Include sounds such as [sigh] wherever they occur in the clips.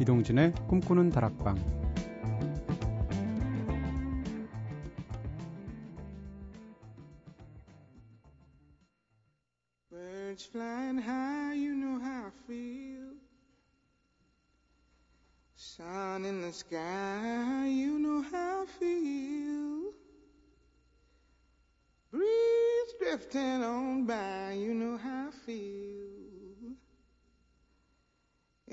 이동진의 꿈꾸는 다락방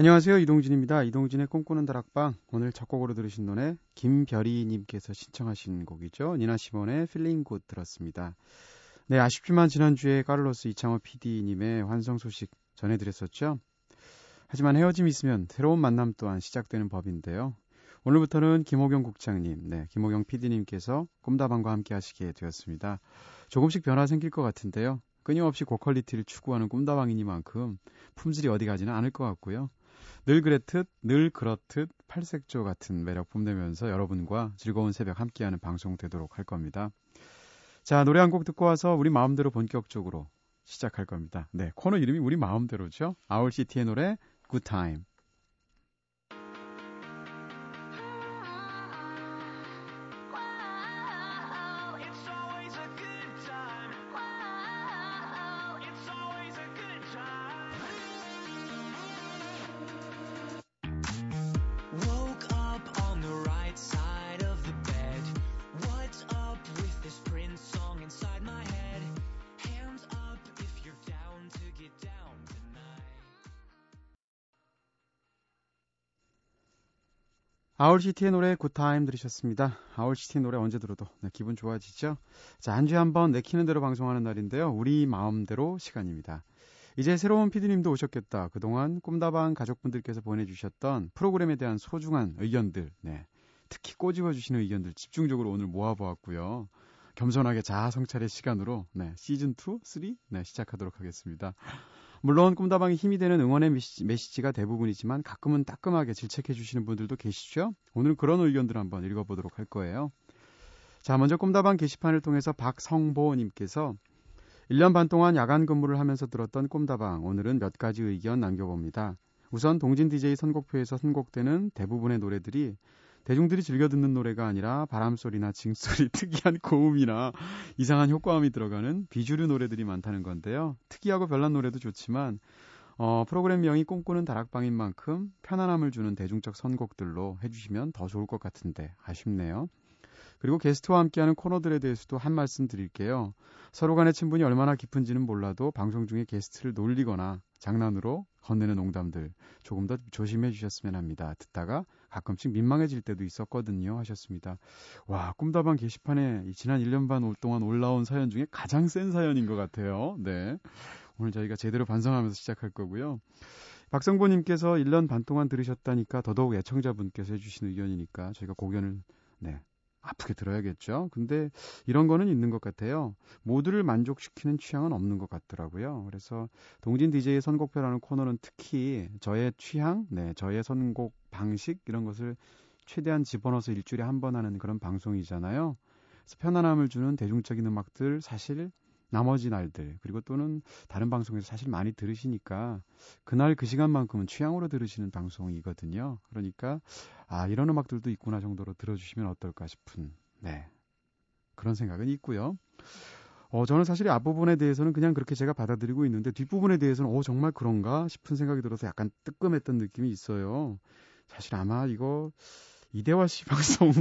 안녕하세요. 이동진입니다. 이동진의 꿈꾸는 다락방. 오늘 첫 곡으로 들으신 노래 김별이님께서 신청하신 곡이죠. 니나 시몬의 Feeling Good 들었습니다. 네, 아쉽지만 지난주에 카를로스 이창호 PD님의 환송 소식 전해드렸었죠. 하지만 헤어짐이 있으면 새로운 만남 또한 시작되는 법인데요. 오늘부터는 김호경 국장님, 네, 김호경 PD님께서 꿈다방과 함께 하시게 되었습니다. 조금씩 변화 생길 것 같은데요. 끊임없이 고quality를 추구하는 꿈다방이니만큼 품질이 어디 가지는 않을 것 같고요. 늘 그랬듯, 늘 그렇듯 팔색조 같은 매력 뽐내면서 여러분과 즐거운 새벽 함께하는 방송 되도록 할 겁니다. 자, 노래 한 곡 듣고 와서 우리 마음대로 본격적으로 시작할 겁니다. 네, 코너 이름이 우리 마음대로죠. 아울시티의 노래 Good Time. Owl City의 노래 Good Time 들으셨습니다. Owl City 노래 언제 들어도 네, 기분 좋아지죠? 자, 한 주에 한 번 내키는 대로 방송하는 날인데요. 우리 마음대로 시간입니다. 이제 새로운 피디님도 오셨겠다. 그동안 꿈다방 가족분들께서 보내주셨던 프로그램에 대한 소중한 의견들, 네. 특히 꼬집어주시는 의견들 집중적으로 오늘 모아보았고요. 겸손하게 자아 성찰의 시간으로 네, 시즌 2, 3 네, 시작하도록 하겠습니다. 물론 꿈다방이 힘이 되는 응원의 메시지, 가 대부분이지만 가끔은 따끔하게 질책해 주시는 분들도 계시죠? 오늘 그런 의견들 한번 읽어보도록 할 거예요. 자, 먼저 꿈다방 게시판을 통해서 박성보님께서 1년 반 동안 야간 근무를 하면서 들었던 꿈다방 오늘은 몇 가지 의견 남겨봅니다. 우선 동진 DJ 선곡표에서 선곡되는 대부분의 노래들이 대중들이 즐겨 듣는 노래가 아니라 바람소리나 징소리, [laughs] 특이한 고음이나 이상한 효과음이 들어가는 비주류 노래들이 많다는 건데요. 특이하고 별난 노래도 좋지만 어, 프로그램명이 꿈꾸는 다락방인 만큼 편안함을 주는 대중적 선곡들로 해주시면 더 좋을 것 같은데 아쉽네요. 그리고 게스트와 함께하는 코너들에 대해서도 한 말씀 드릴게요. 서로 간의 친분이 얼마나 깊은지는 몰라도 방송 중에 게스트를 놀리거나 장난으로 건네는 농담들 조금 더 조심해 주셨으면 합니다. 듣다가 가끔씩 민망해질 때도 있었거든요. 하셨습니다. 와, 꿈다방 게시판에 지난 1년 반 동안 올라온 사연 중에 가장 센 사연인 것 같아요. 네. 오늘 저희가 제대로 반성하면서 시작할 거고요. 박성보님께서 1년 반 동안 들으셨다니까 더더욱 애청자분께서 해주신 의견이니까 저희가 고견을 네, 아프게 들어야겠죠. 근데 이런 거는 있는 것 같아요. 모두를 만족시키는 취향은 없는 것 같더라고요. 그래서 동진 DJ의 선곡표라는 코너는 특히 저의 취향, 네, 저의 선곡 방식 이런 것을 최대한 집어넣어서 일주일에 한 번 하는 그런 방송이잖아요. 그래서 편안함을 주는 대중적인 음악들 사실 나머지 날들 그리고 또는 다른 방송에서 사실 많이 들으시니까 그날 그 시간만큼은 취향으로 들으시는 방송이거든요. 그러니까 아 이런 음악들도 있구나 정도로 들어주시면 어떨까 싶은 네 그런 생각은 있고요. 어 저는 사실 앞부분에 대해서는 그냥 그렇게 제가 받아들이고 있는데 뒷부분에 대해서는 어 정말 그런가 싶은 생각이 들어서 약간 뜨끔했던 느낌이 있어요. 사실 아마 이거 이대화 씨 [laughs] 방송,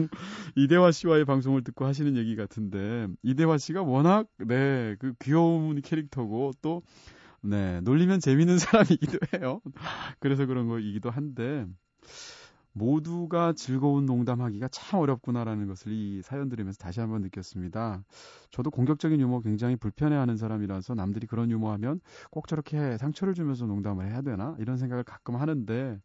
이대화 씨와의 방송을 듣고 하시는 얘기 같은데, 이대화 씨가 워낙, 네, 그 귀여운 캐릭터고, 또, 네, 놀리면 재밌는 [laughs] 사람이기도 해요. 그래서 그런 거이기도 한데, 모두가 즐거운 농담하기가 참 어렵구나라는 것을 이 사연 들으면서 다시 한번 느꼈습니다. 저도 공격적인 유머 굉장히 불편해하는 사람이라서 남들이 그런 유머하면 꼭 저렇게 상처를 주면서 농담을 해야 되나 이런 생각을 가끔 하는데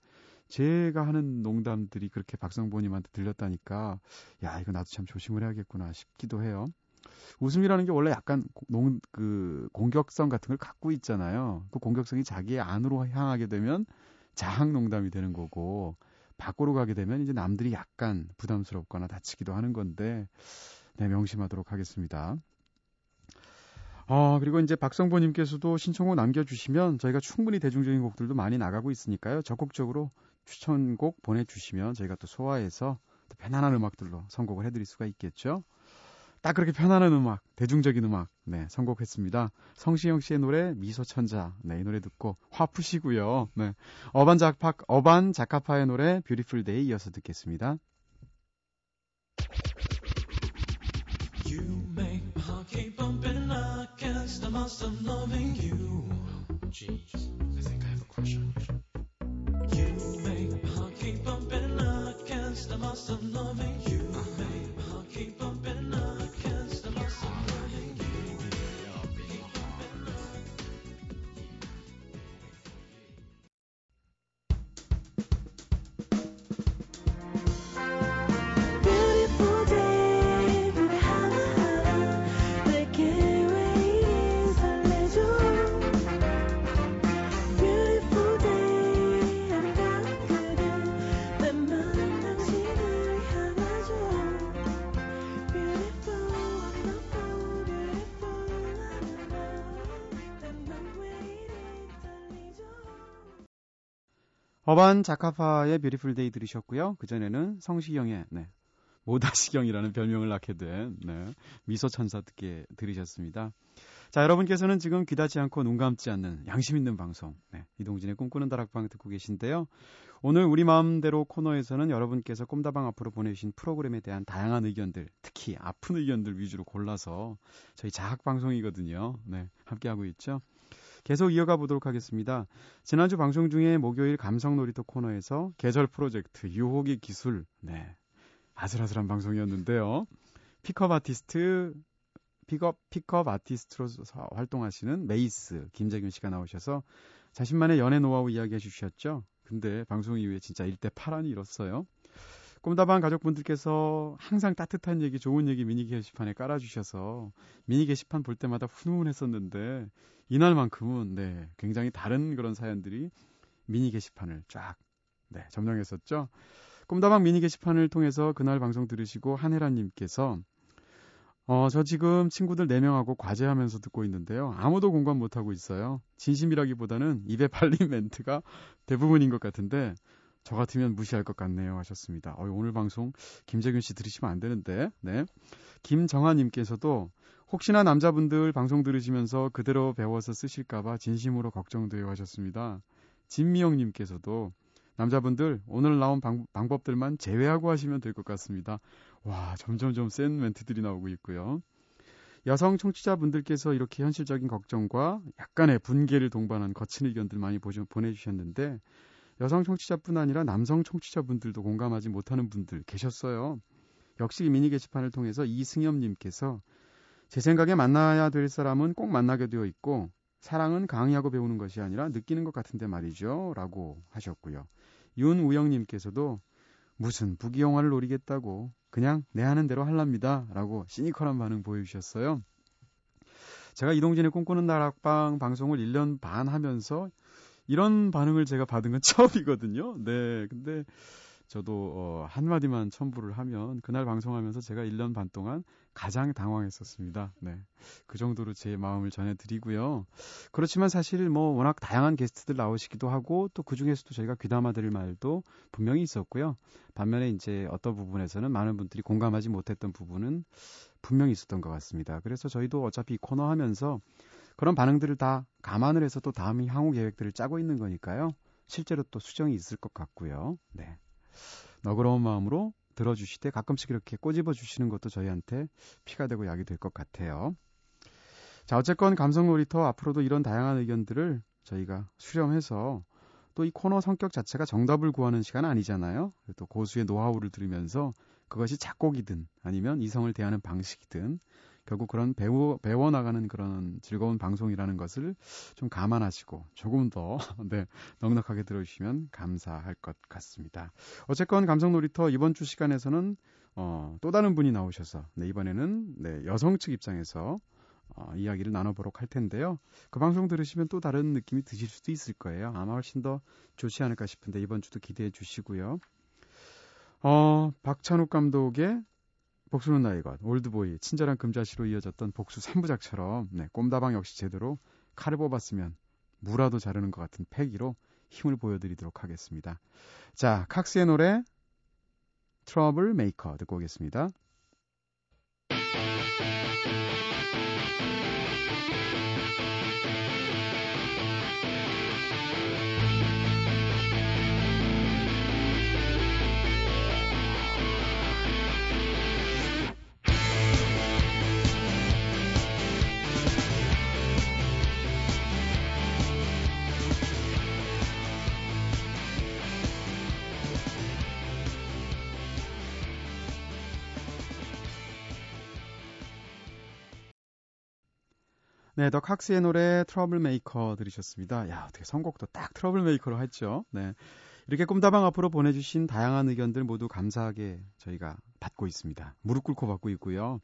제가 하는 농담들이 그렇게 박성보님한테 들렸다니까 야 이거 나도 참 조심을 해야겠구나 싶기도 해요. 웃음이라는 게 원래 약간 농, 그 공격성 같은 걸 갖고 있잖아요. 그 공격성이 자기의 안으로 향하게 되면 자학 농담이 되는 거고 밖으로 가게 되면 이제 남들이 약간 부담스럽거나 다치기도 하는 건데 네, 명심하도록 하겠습니다. 어, 그리고 이제 박성보님께서도 신청곡 남겨주시면 저희가 충분히 대중적인 곡들도 많이 나가고 있으니까요. 적극적으로 추천곡 보내주시면 저희가 또 소화해서 또 편안한 음악들로 선곡을 해드릴 수가 있겠죠. 딱 그렇게 편안한 음악, 대중적인 음악, 네, 선곡했습니다. 성시영 씨의 노래, 미소천자. 네, 이 노래 듣고 화 푸시고요. 네. 어반 작파, 어반 자카파의 노래, 뷰티풀 데이 이어서 듣겠습니다. You make my heart keep bumping, I can't stop myself loving you. Jeez, I think I have a crush on. cost of loving you, babe. I'll keep up and 어반 자카파의 Beautiful Day 들으셨고요. 그전에는 성시경의 네, 모다시경이라는 별명을 낳게 된 네, 미소 천사 듣게 들으셨습니다. 자, 여러분께서는 지금 귀닫지 않고 눈 감지 않는 양심 있는 방송 네, 이동진의 꿈꾸는 다락방 듣고 계신데요. 오늘 우리 마음대로 코너에서는 여러분께서 꿈다방 앞으로 보내주신 프로그램에 대한 다양한 의견들, 특히 아픈 의견들 위주로 골라서 저희 자학 방송이거든요. 네, 함께 하고 있죠. 계속 이어가 보도록 하겠습니다. 지난주 방송 중에 목요일 감성 놀이터 코너에서 계절 프로젝트 유혹의 기술 네. 아슬아슬한 방송이었는데요. pickup artist pickup pickup artist로 활동하시는 메이스 김재균 씨가 나오셔서 자신만의 연애 노하우 이야기해 주셨죠. 근데 방송 이후에 진짜 일대 파란이 일었어요. 꿈다방 가족분들께서 항상 따뜻한 얘기, 좋은 얘기 미니 게시판에 깔아주셔서 미니 게시판 볼 때마다 훈훈했었는데 이날만큼은 네 굉장히 다른 그런 사연들이 미니 게시판을 쫙 네, 점령했었죠. 꿈다방 미니 게시판을 통해서 그날 방송 들으시고 한혜라님께서 어, 저 지금 친구들 4명하고 과제하면서 듣고 있는데요. 아무도 공감 못하고 있어요. 진심이라기보다는 입에 발린 [laughs] 멘트가 대부분인 것 같은데 저 같으면 무시할 것 같네요 하셨습니다. 어, 오늘 방송 김재균 씨 들으시면 안 되는데. 네. 김정아 님께서도 혹시나 남자분들 방송 들으시면서 그대로 배워서 쓰실까 봐 진심으로 걱정돼요 하셨습니다. 진미영 님께서도 남자분들 오늘 나온 방, 방법들만 제외하고 하시면 될 것 같습니다. 와 점점점 센 멘트들이 나오고 있고요. 여성 청취자분들께서 이렇게 현실적인 걱정과 약간의 분개를 동반한 거친 의견들 많이 보내주셨는데 여성 청취자뿐 아니라 남성 청취자분들도 공감하지 못하는 분들 계셨어요. 역시 미니 게시판을 통해서 이승엽님께서 제 생각에 만나야 될 사람은 꼭 만나게 되어 있고 사랑은 강의하고 배우는 것이 아니라 느끼는 것 같은데 말이죠. 라고 하셨고요. 윤우영님께서도 무슨 부귀영화를 노리겠다고 그냥 내 하는 대로 할랍니다. 라고 시니컬한 반응 보여주셨어요. 제가 이동진의 꿈꾸는 나락방 방송을 1년 반 하면서 이런 반응을 제가 받은 건 [laughs] 처음이거든요. 네. 근데 저도 어, 한마디만 첨부를 하면 그날 방송하면서 제가 1년 반 동안 가장 당황했었습니다. 네. 그 정도로 제 마음을 전해드리고요. 그렇지만 사실 뭐 워낙 다양한 게스트들 나오시기도 하고 또 그 중에서도 저희가 귀담아 드릴 말도 분명히 있었고요. 반면에 이제 어떤 부분에서는 많은 분들이 공감하지 못했던 부분은 분명히 있었던 것 같습니다. 그래서 저희도 어차피 이 코너 하면서 그런 반응들을 다 감안을 해서 또 다음 향후 계획들을 짜고 있는 거니까요. 실제로 또 수정이 있을 것 같고요. 네. 너그러운 마음으로 들어주시되 가끔씩 이렇게 꼬집어 주시는 것도 저희한테 피가 되고 약이 될 것 같아요. 자, 어쨌건 감성 놀이터 앞으로도 이런 다양한 의견들을 저희가 수렴해서 또 이 코너 성격 자체가 정답을 구하는 시간 아니잖아요. 또 고수의 노하우를 들으면서 그것이 작곡이든 아니면 이성을 대하는 방식이든 결국 그런 배우 배워 나가는 그런 즐거운 방송이라는 것을 좀 감안하시고 조금 더 [laughs] 네, 넉넉하게 들어주시면 감사할 것 같습니다. 어쨌건 감성 놀이터 이번 주 시간에서는 어, 또 다른 분이 나오셔서 네, 이번에는 네, 여성 측 입장에서 어, 이야기를 나눠보도록 할 텐데요. 그 방송 들으시면 또 다른 느낌이 드실 수도 있을 거예요. 아마 훨씬 더 좋지 않을까 싶은데 이번 주도 기대해 주시고요. 어, 박찬욱 감독의 복수는 나의 것, 올드보이, 친절한 금자씨로 이어졌던 복수 3부작처럼 네, 꿈다방 역시 제대로 칼을 뽑았으면 무라도 자르는 것 같은 패기로 힘을 보여드리도록 하겠습니다. 자, 칵스의 노래 Trouble Maker 듣고 오겠습니다. 네, 더 칵스의 노래 Trouble Maker 들으셨습니다. 야, 어떻게 선곡도 딱 Trouble Maker로 했죠. 네. 이렇게 꿈다방 앞으로 보내주신 다양한 의견들 모두 감사하게 저희가 받고 있습니다. 무릎 꿇고 받고 있고요.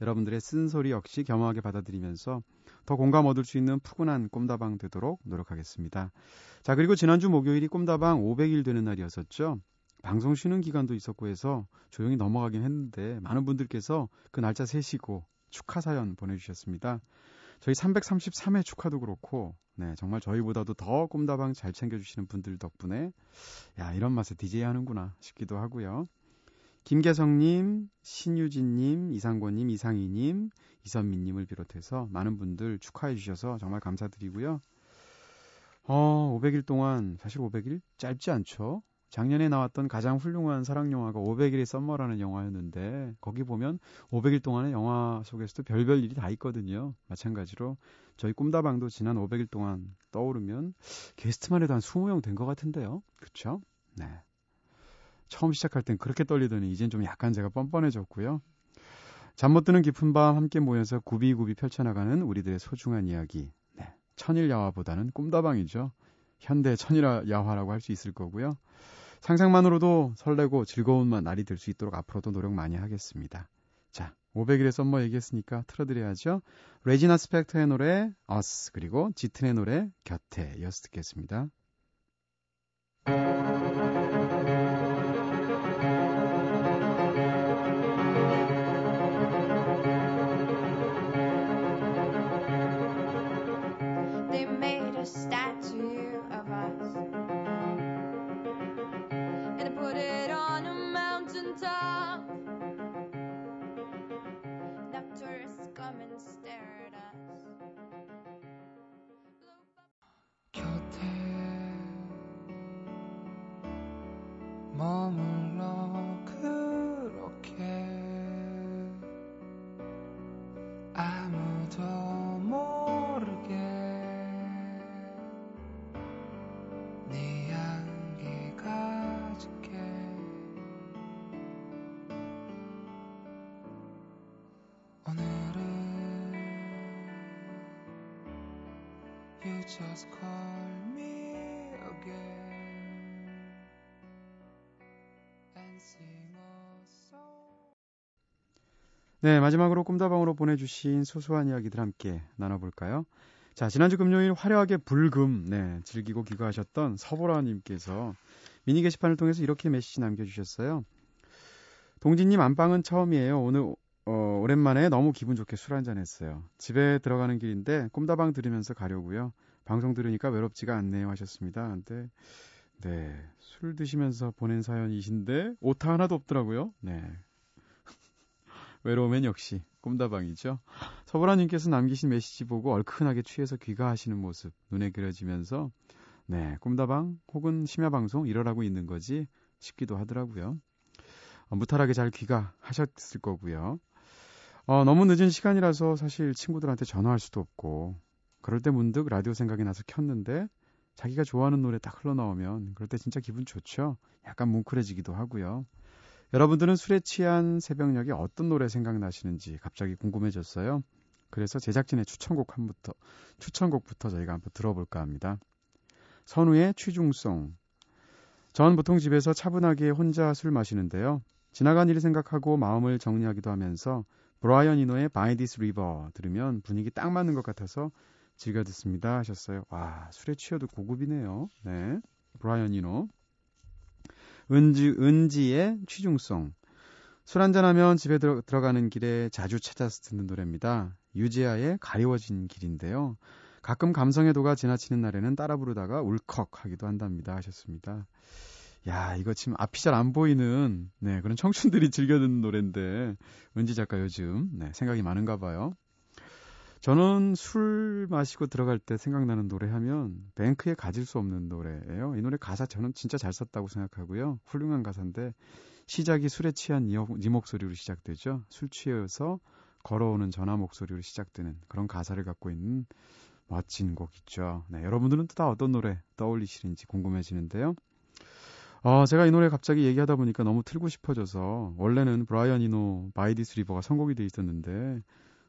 여러분들의 쓴소리 역시 겸허하게 받아들이면서 더 공감 얻을 수 있는 푸근한 꿈다방 되도록 노력하겠습니다. 자, 그리고 지난주 목요일이 꿈다방 500일 되는 날이었었죠. 방송 쉬는 기간도 있었고 해서 조용히 넘어가긴 했는데 많은 분들께서 그 날짜 세시고 축하 사연 보내주셨습니다. 저희 333회 축하도 그렇고, 네, 정말 저희보다도 더 꿈다방 잘 챙겨주시는 분들 덕분에, 야, 이런 맛에 DJ 하는구나 싶기도 하고요. 김계성님, 신유진님, 이상권님, 이상희님, 이선미님을 비롯해서 많은 분들 축하해 주셔서 정말 감사드리고요. 어, 500일 동안, 사실 500일 짧지 않죠? 작년에 나왔던 가장 훌륭한 사랑 영화가 500일의 썸머라는 영화였는데 거기 보면 500일 동안의 영화 속에서도 별별 일이 다 있거든요. 마찬가지로 저희 꿈다방도 지난 500일 동안 떠오르면 게스트만 해도 한 20명 된 것 같은데요. 그쵸? 네. 처음 시작할 땐 그렇게 떨리더니 이젠 좀 약간 제가 뻔뻔해졌고요. 잠 못 드는 깊은 밤 함께 모여서 굽이굽이 펼쳐나가는 우리들의 소중한 이야기. 네. 천일 야화보다는 꿈다방이죠. 현대 천일 야화라고 할 수 있을 거고요. 상상만으로도 설레고 즐거운 날이 될 수 있도록 앞으로도 노력 많이 하겠습니다. 자, 500일의 썸머 얘기했으니까 틀어드려야죠. 레지나 스펙터의 노래 Us 그리고 짙은의 노래 곁에 이어서 듣겠습니다. Just call me again and sing a song. 네, 마지막으로 꿈다방으로 보내주신 소소한 이야기들 함께 나눠볼까요? 자, 지난주 금요일 화려하게 불금, 네, 즐기고 귀가하셨던 서보라님께서 미니 게시판을 통해서 이렇게 메시지 남겨주셨어요. 동진님 안방은 처음이에요. 오늘, 어, 오랜만에 너무 기분 좋게 술 한잔 했어요. 집에 들어가는 길인데 꿈다방 들으면서 가려고요. 방송 들으니까 외롭지가 않네요 하셨습니다. 근데, 네, 술 드시면서 보낸 사연이신데, 오타 하나도 없더라고요. 네, [laughs] 외로우면 역시 꿈다방이죠. 서보라님께서 남기신 메시지 보고 얼큰하게 취해서 귀가하시는 모습 눈에 그려지면서 네 꿈다방 혹은 심야방송 이러라고 있는 거지 싶기도 하더라고요. 어, 무탈하게 잘 귀가하셨을 거고요. 어, 너무 늦은 시간이라서 사실 친구들한테 전화할 수도 없고 그럴 때 문득 라디오 생각이 나서 켰는데 자기가 좋아하는 노래 딱 흘러나오면 그럴 때 진짜 기분 좋죠. 약간 뭉클해지기도 하고요. 여러분들은 술에 취한 새벽녘에 어떤 노래 생각나시는지 갑자기 궁금해졌어요. 그래서 제작진의 추천곡 한부터 추천곡부터 저희가 한번 들어볼까 합니다. 선우의 취중송. 전 보통 집에서 차분하게 혼자 술 마시는데요. 지나간 일 생각하고 마음을 정리하기도 하면서 브라이언 이노의 This River 들으면 분위기 딱 맞는 것 같아서 즐겨 듣습니다 하셨어요. 와 술에 취해도 고급이네요. 네, 브라이언 이노. 은지 은지의 취중송. 술 한잔하면 집에 들어, 들어 가는 길에 자주 찾아서 듣는 노래입니다. 유지아의 가리워진 길인데요. 가끔 감성의 도가 지나치는 날에는 따라 부르다가 울컥 하기도 한답니다 하셨습니다. 야, 이거 지금 앞이 잘 안 보이는 네, 그런 청춘들이 즐겨 듣는 노래인데 은지 작가 요즘 네, 생각이 많은가 봐요. 저는 술 마시고 들어갈 때 생각나는 노래 하면 뱅크에 가질 수 없는 노래예요. 이 노래 가사 저는 진짜 잘 썼다고 생각하고요. 훌륭한 가사인데 시작이 술에 취한 이, 이 목소리로 시작되죠. 술 취해서 걸어오는 전화 목소리로 시작되는 그런 가사를 갖고 있는 멋진 곡 있죠. 네, 여러분들은 또 다 어떤 노래 떠올리시는지 궁금해지는데요. 어, 제가 이 노래 갑자기 얘기하다 보니까 너무 틀고 싶어져서 원래는 브라이언 이노 By This River가 선곡이 돼 있었는데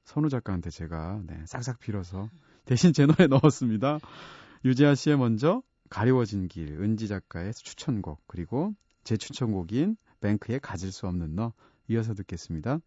선우 작가한테 제가 네, 싹싹 빌어서 대신 제 노래 넣었습니다. 유재하 씨의 먼저 가리워진 길, 은지 작가의 추천곡, 그리고 제 추천곡인 뱅크의 가질 수 없는 너 이어서 듣겠습니다.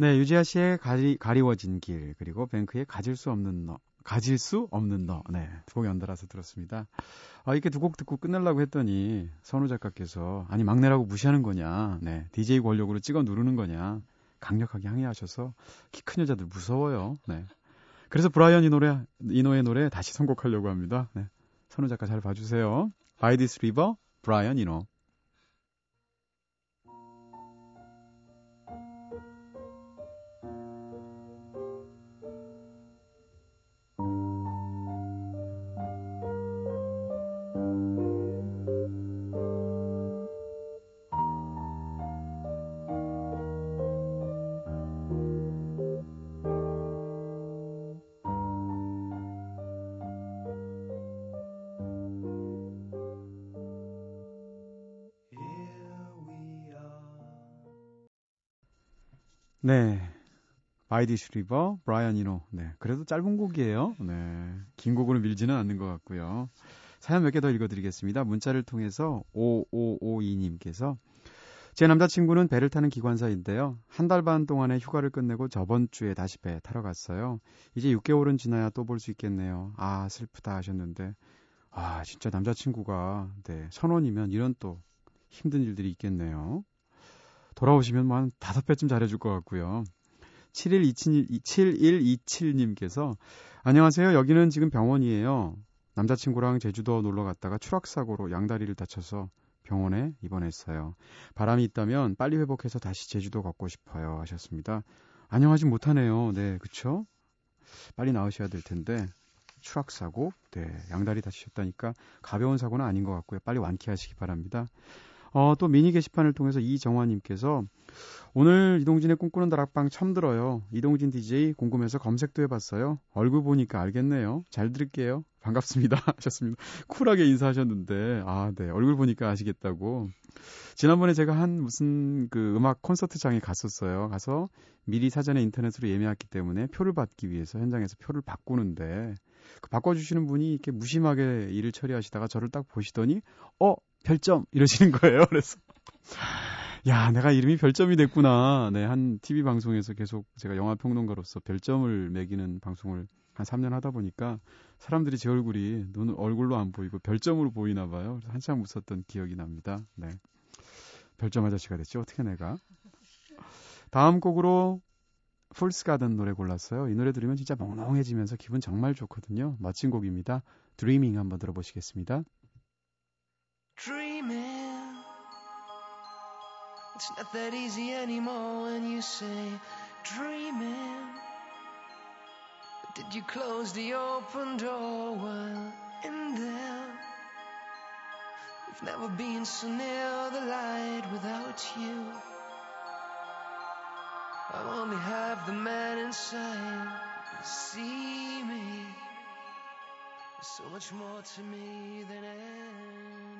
네, 유지아 씨의 가리, 가리워진 길, 그리고 뱅크의 가질 수 없는 너, 가질 수 없는 너, 네, 두 곡 연달아서 들었습니다. 아, 이렇게 두 곡 듣고 끝내려고 했더니, 선우 작가께서, 아니, 막내라고 무시하는 거냐, 네, DJ 권력으로 찍어 누르는 거냐, 강력하게 항의하셔서, 키 큰 여자들 무서워요, 네. 그래서 브라이언 이 노래, 이노의 노래 다시 선곡하려고 합니다. 네. 선우 작가 잘 봐주세요. By This River, 브라이언 이노. 네. By This River, 브라이언 이노. 네. 그래도 짧은 곡이에요. 네. 긴 곡으로 밀지는 않는 것 같고요. 사연 몇 개 더 읽어드리겠습니다. 문자를 통해서 5552님께서 제 남자친구는 배를 타는 기관사인데요. 한 달 반 동안의 휴가를 끝내고 저번 주에 다시 배 타러 갔어요. 이제 6개월은 지나야 또 볼 수 있겠네요. 아, 슬프다 하셨는데. 아, 진짜 남자친구가, 네, 선원이면 이런 또 힘든 일들이 있겠네요. 돌아오시면 뭐 한 다섯 배쯤 잘해줄 것 같고요. 7127, 7127님께서 안녕하세요. 여기는 지금 병원이에요. 남자친구랑 제주도 놀러 갔다가 추락사고로 양다리를 다쳐서 병원에 입원했어요. 바람이 있다면 빨리 회복해서 다시 제주도 걷고 싶어요. 하셨습니다. 안녕하지 못하네요. 네, 그쵸? 빨리 나으셔야 될 텐데. 추락사고, 네, 양다리 다치셨다니까 가벼운 사고는 아닌 것 같고요. 빨리 완쾌하시기 바랍니다. 어, 또 미니 게시판을 통해서 이정화님께서 오늘 이동진의 꿈꾸는 다락방 처음 들어요. 이동진 DJ 궁금해서 검색도 해봤어요. 얼굴 보니까 알겠네요. 잘 들을게요. 반갑습니다. [laughs] 하셨습니다. 쿨하게 인사하셨는데, 아, 네. 얼굴 보니까 아시겠다고. 지난번에 제가 한 무슨 그 음악 콘서트장에 갔었어요. 가서 미리 사전에 인터넷으로 예매했기 때문에 표를 받기 위해서 현장에서 표를 바꾸는데 그 바꿔주시는 분이 이렇게 무심하게 일을 처리하시다가 저를 딱 보시더니 어 별점 이러시는 거예요. [laughs] 그래서 야 내가 이름이 별점이 됐구나. 네한 TV 방송에서 계속 제가 영화 평론가로서 별점을 매기는 방송을 한 3년 하다 보니까 사람들이 제 얼굴이 눈 얼굴로 안 보이고 별점으로 보이나 봐요. 그래서 한참 웃었던 기억이 납니다. 네. 별점 아저씨가 됐죠. 어떻게 내가? 다음 곡으로 폴스 가든 노래 골랐어요. 이 노래 들으면 진짜 멍롱해지면서 기분 정말 좋거든요. 멋진 곡입니다. 드리밍 한번 들어보시겠습니다. Dreaming. It's not that easy anymore when you say dreaming. But did you close the open door while in there? We've never been so near the light without you. I only have the man inside. See me. There's so much more to me than anyone.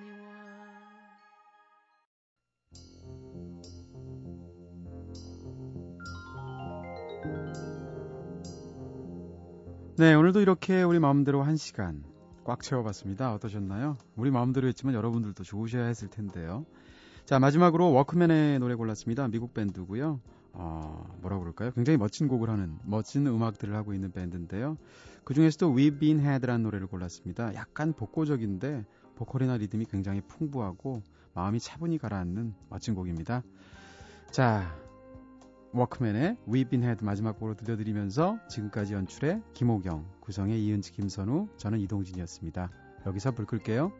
네, 오늘도 이렇게 우리 마음대로 한 시간 꽉 채워봤습니다. 어떠셨나요? 우리 마음대로 했지만 여러분들도 좋으셔야 했을 텐데요. 자, 마지막으로 워크맨의 노래 골랐습니다. 미국 밴드고요. 어, 뭐라고 그럴까요? 굉장히 멋진 곡을 하는, 멋진 음악들을 하고 있는 밴드인데요. 그 중에서도 We've Been Had라는 노래를 골랐습니다. 약간 복고적인데 보컬이나 리듬이 굉장히 풍부하고 마음이 차분히 가라앉는 멋진 곡입니다. 자, 워크맨의 We've Been Had 마지막 곡으로 들려드리면서 지금까지 연출의 김호경, 구성의 이은지, 김선우, 저는 이동진이었습니다. 여기서 불 끌게요.